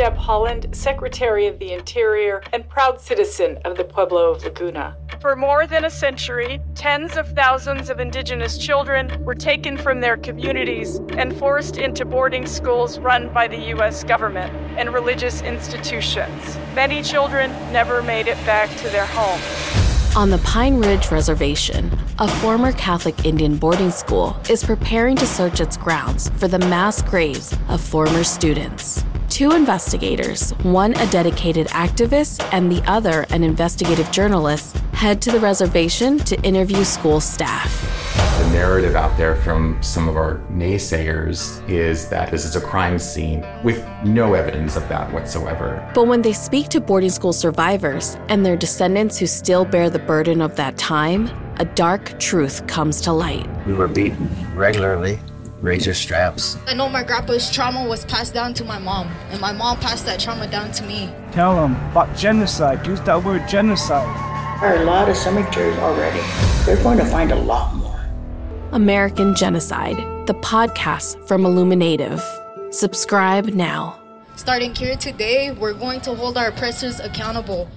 Deb Haaland, Secretary of the Interior and proud citizen of the Pueblo of Laguna. For more than a century, tens of thousands of indigenous children were taken from their communities and forced into boarding schools run by the U.S. government and religious institutions. Many children never made it back to their homes. On the Pine Ridge Reservation, a former Catholic Indian boarding school is preparing to search its grounds for the mass graves of former students. Two investigators, one a dedicated activist and the other an investigative journalist, head to the reservation to interview school staff. The narrative out there from some of our naysayers is that this is a crime scene with no evidence of that whatsoever. But when they speak to boarding school survivors and their descendants who still bear the burden of that time, a dark truth comes to light. We were beaten regularly razor straps. I know my grandpa's trauma was passed down to my mom, and my mom passed that trauma down to me. Tell them about genocide. Use that word genocide. There are a lot of cemeteries already. They're going to find a lot more. American Genocide, the podcast from Illuminative. Subscribe now. Starting here today, we're going to hold our oppressors accountable.